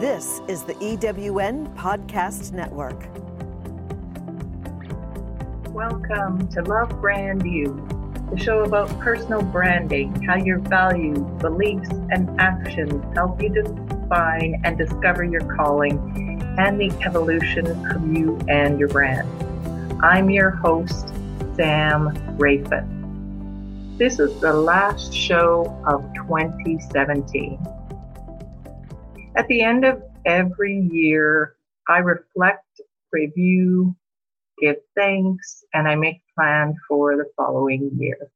This is the EWN Podcast Network. Welcome to Love Brand You, the show about personal branding, how your values, beliefs, and actions help you define and discover your calling and the evolution of you and your brand. I'm your host, Samra Foss. This is the last show of 2017. At the end of every year, I reflect, review, give thanks, and I make plans for the following year.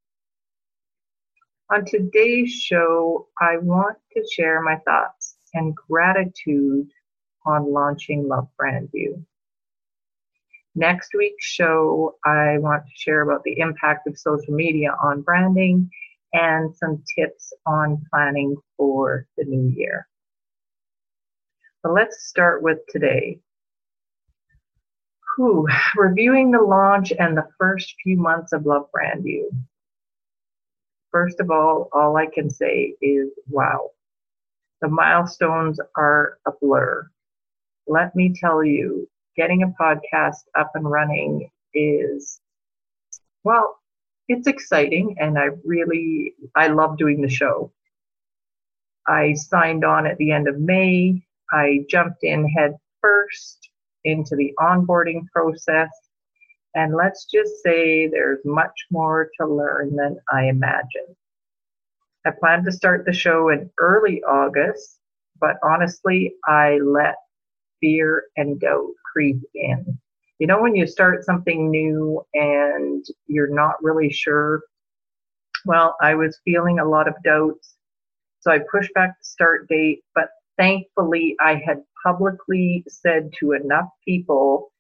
On today's show, I want to share my thoughts and gratitude on launching Love Brand You. Next week's show, I want to share about the impact of social media on branding and some tips on planning for the new year. But let's start with today. Whew, reviewing the launch and the first few months of Love Brand You. First of all, all I can say is wow. The milestones are a blur. Let me tell you, getting a podcast up and running is, well, it's exciting and I really, I love doing the show. I signed on at the end of May. I jumped in head first into the onboarding process. And let's just say there's much more to learn than I imagined. I planned to start the show in early August, but honestly, I let fear and doubt creep in. You know, when you start something new and you're not really sure, well, I was feeling a lot of doubts. So I pushed back the start date, but thankfully, I had publicly said to enough people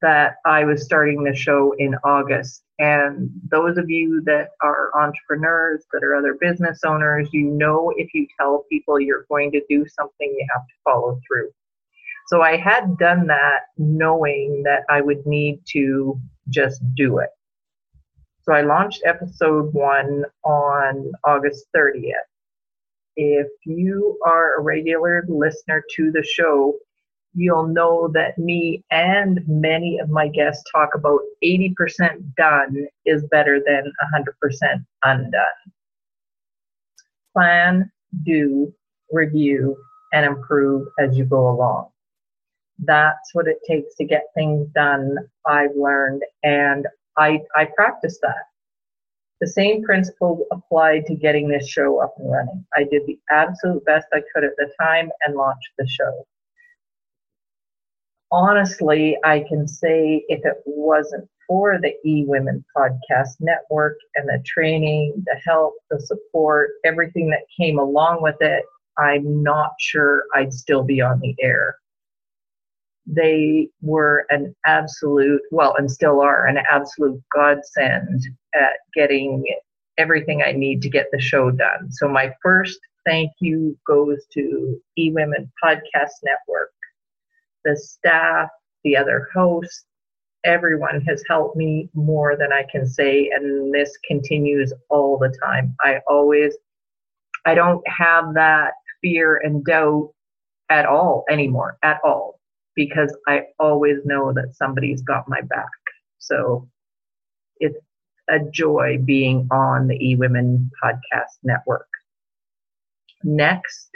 that I was starting the show in August. And those of you that are entrepreneurs, that are other business owners, you know if you tell people you're going to do something, you have to follow through. So I had done that knowing that I would need to just do it. So I launched episode one on August 30th if you are a regular listener to the show, you'll know that me and many of my guests talk about 80% done is better than 100% undone. Plan, do, review, and improve as you go along. That's what it takes to get things done, I've learned, and I, I practice that. The same principle applied to getting this show up and running. I did the absolute best I could at the time and launched the show. Honestly, I can say if it wasn't for the E Women Podcast Network and the training, the help, the support, everything that came along with it, I'm not sure I'd still be on the air they were an absolute, well, and still are an absolute godsend at getting everything I need to get the show done. So my first thank you goes to eWomen Podcast Network, the staff, the other hosts, everyone has helped me more than I can say, and this continues all the time. I always, I don't have that fear and doubt at all anymore, at all because I always know that somebody's got my back. So it's a joy being on the eWomen Podcast Network. Next,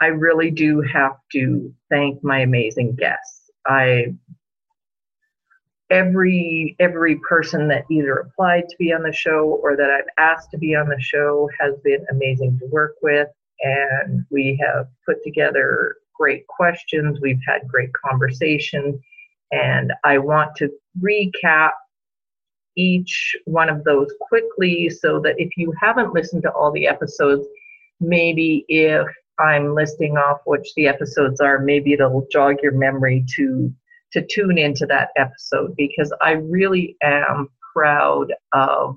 I really do have to thank my amazing guests. I every every person that either applied to be on the show or that I've asked to be on the show has been amazing to work with and we have put together great questions. We've had great conversation. And I want to recap each one of those quickly so that if you haven't listened to all the episodes, maybe if I'm listing off which the episodes are, maybe it'll jog your memory to to tune into that episode because I really am proud of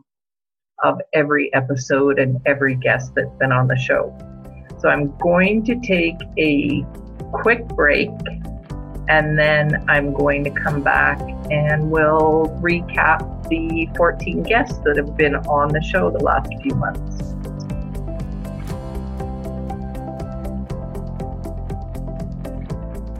of every episode and every guest that's been on the show. So I'm going to take a quick break and then I'm going to come back and we'll recap the 14 guests that have been on the show the last few months.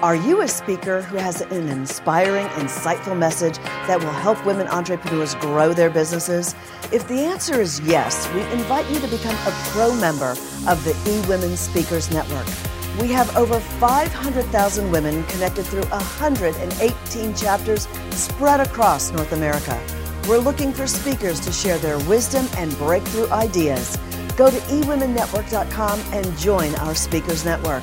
Are you a speaker who has an inspiring, insightful message that will help women entrepreneurs grow their businesses? If the answer is yes, we invite you to become a pro member of the eWomen Speakers Network. We have over 500,000 women connected through 118 chapters spread across North America. We're looking for speakers to share their wisdom and breakthrough ideas. Go to eWomenNetwork.com and join our Speakers Network.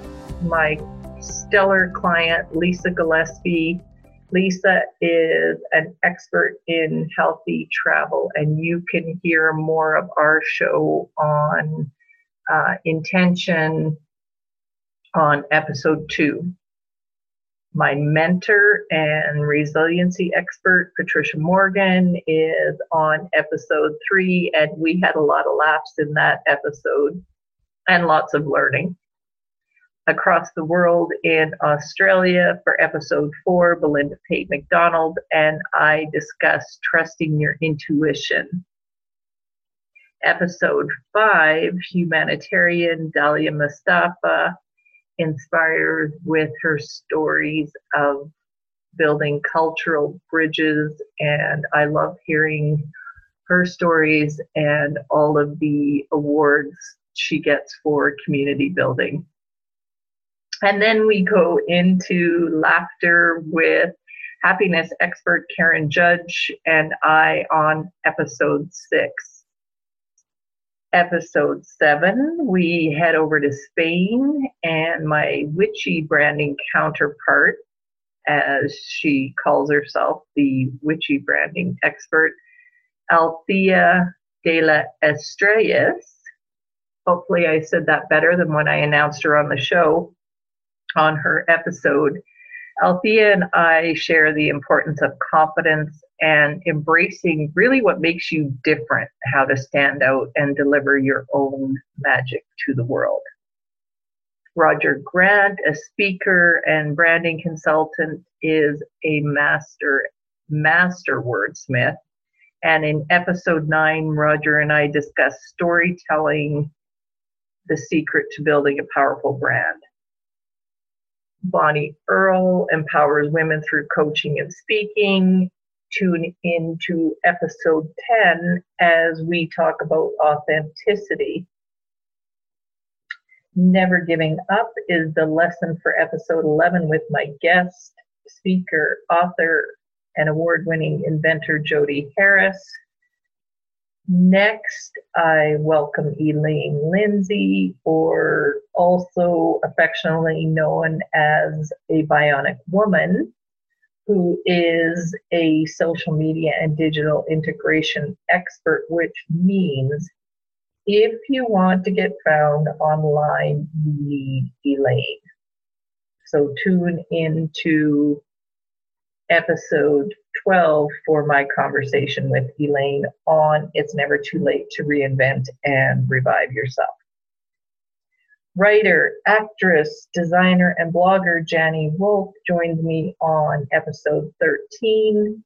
my stellar client, Lisa Gillespie. Lisa is an expert in healthy travel, and you can hear more of our show on uh, intention on episode two. My mentor and resiliency expert, Patricia Morgan, is on episode three, and we had a lot of laughs in that episode and lots of learning across the world in Australia for episode four, Belinda Pate McDonald, and I discussed trusting your intuition. Episode five, humanitarian Dalia Mustafa inspired with her stories of building cultural bridges, and I love hearing her stories and all of the awards she gets for community building. And then we go into laughter with happiness expert Karen Judge and I on episode six. Episode seven, we head over to Spain and my witchy branding counterpart, as she calls herself, the witchy branding expert, Althea de la Estrellas. Hopefully, I said that better than when I announced her on the show on her episode, Althea and I share the importance of confidence and embracing really what makes you different, how to stand out and deliver your own magic to the world. Roger Grant, a speaker and branding consultant, is a master master wordsmith. And in episode nine, Roger and I discuss storytelling, the secret to building a powerful brand. Bonnie Earl empowers women through coaching and speaking. Tune into episode 10 as we talk about authenticity. Never Giving Up is the lesson for episode 11 with my guest, speaker, author, and award winning inventor Jody Harris. Next, I welcome Elaine Lindsay, or also affectionately known as a bionic woman, who is a social media and digital integration expert, which means if you want to get found online, you need Elaine. So tune into episode 12 for my conversation with Elaine on It's Never Too Late to Reinvent and Revive Yourself. Writer, actress, designer, and blogger Janny Wolf joined me on episode 13.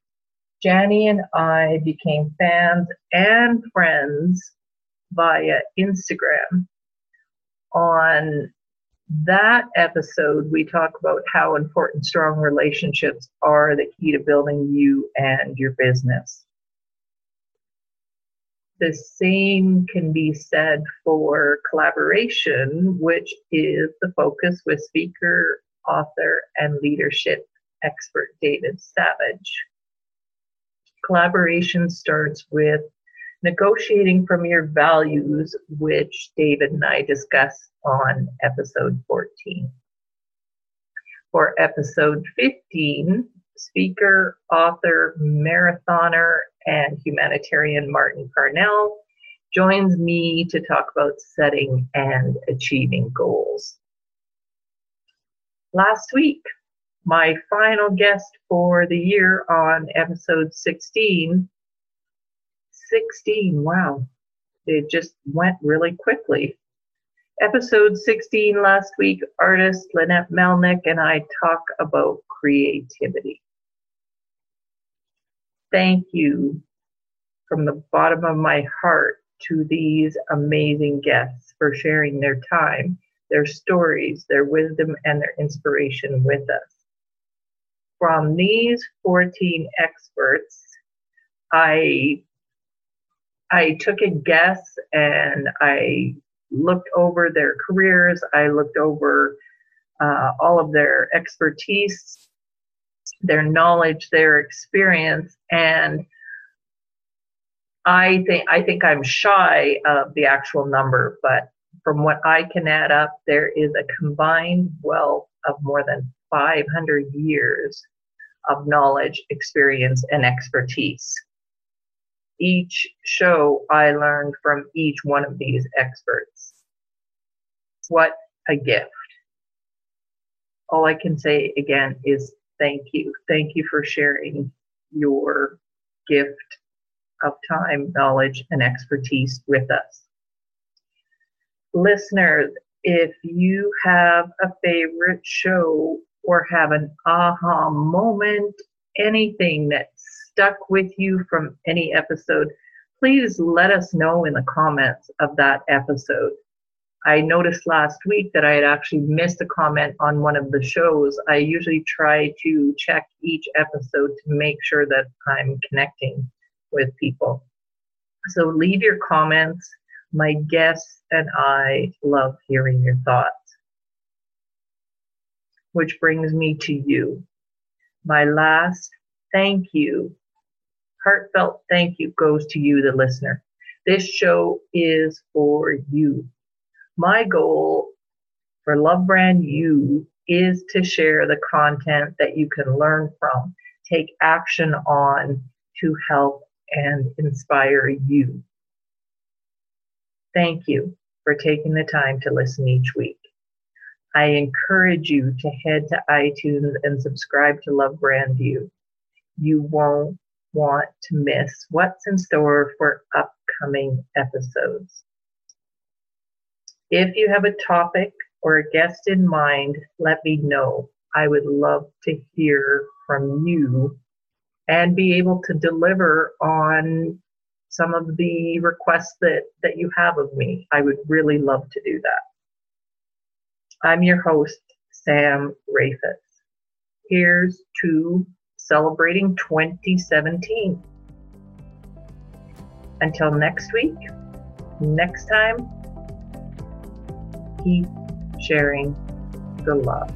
Janny and I became fans and friends via Instagram. On that episode, we talk about how important strong relationships are the key to building you and your business. The same can be said for collaboration, which is the focus with speaker, author, and leadership expert David Savage. Collaboration starts with negotiating from your values, which David and I discussed on episode 14. For episode 15, speaker, author, marathoner, and humanitarian Martin Parnell joins me to talk about setting and achieving goals. Last week, my final guest for the year on episode 16. 16, wow, it just went really quickly. Episode 16 last week, artist Lynette Melnick and I talk about creativity. Thank you from the bottom of my heart to these amazing guests for sharing their time, their stories, their wisdom, and their inspiration with us. From these 14 experts, I I took a guess and I looked over their careers. I looked over uh, all of their expertise, their knowledge, their experience, and I think I think I'm shy of the actual number, but from what I can add up, there is a combined wealth of more than 500 years of knowledge, experience, and expertise. Each show I learned from each one of these experts. What a gift. All I can say again is thank you. Thank you for sharing your gift of time, knowledge, and expertise with us. Listeners, if you have a favorite show or have an aha moment, anything that stuck with you from any episode, please let us know in the comments of that episode. I noticed last week that I had actually missed a comment on one of the shows. I usually try to check each episode to make sure that I'm connecting with people. So leave your comments. My guests and I love hearing your thoughts. Which brings me to you. My last thank you, heartfelt thank you goes to you, the listener. This show is for you. My goal for Love Brand You is to share the content that you can learn from, take action on to help and inspire you. Thank you for taking the time to listen each week. I encourage you to head to iTunes and subscribe to Love Brand You. You won't want to miss what's in store for upcoming episodes. If you have a topic or a guest in mind, let me know. I would love to hear from you and be able to deliver on some of the requests that, that you have of me. I would really love to do that. I'm your host, Samra Foss. Here's to celebrating 2017. Until next week, next time, keep sharing the love.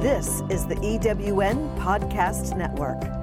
This is the EWN Podcast Network.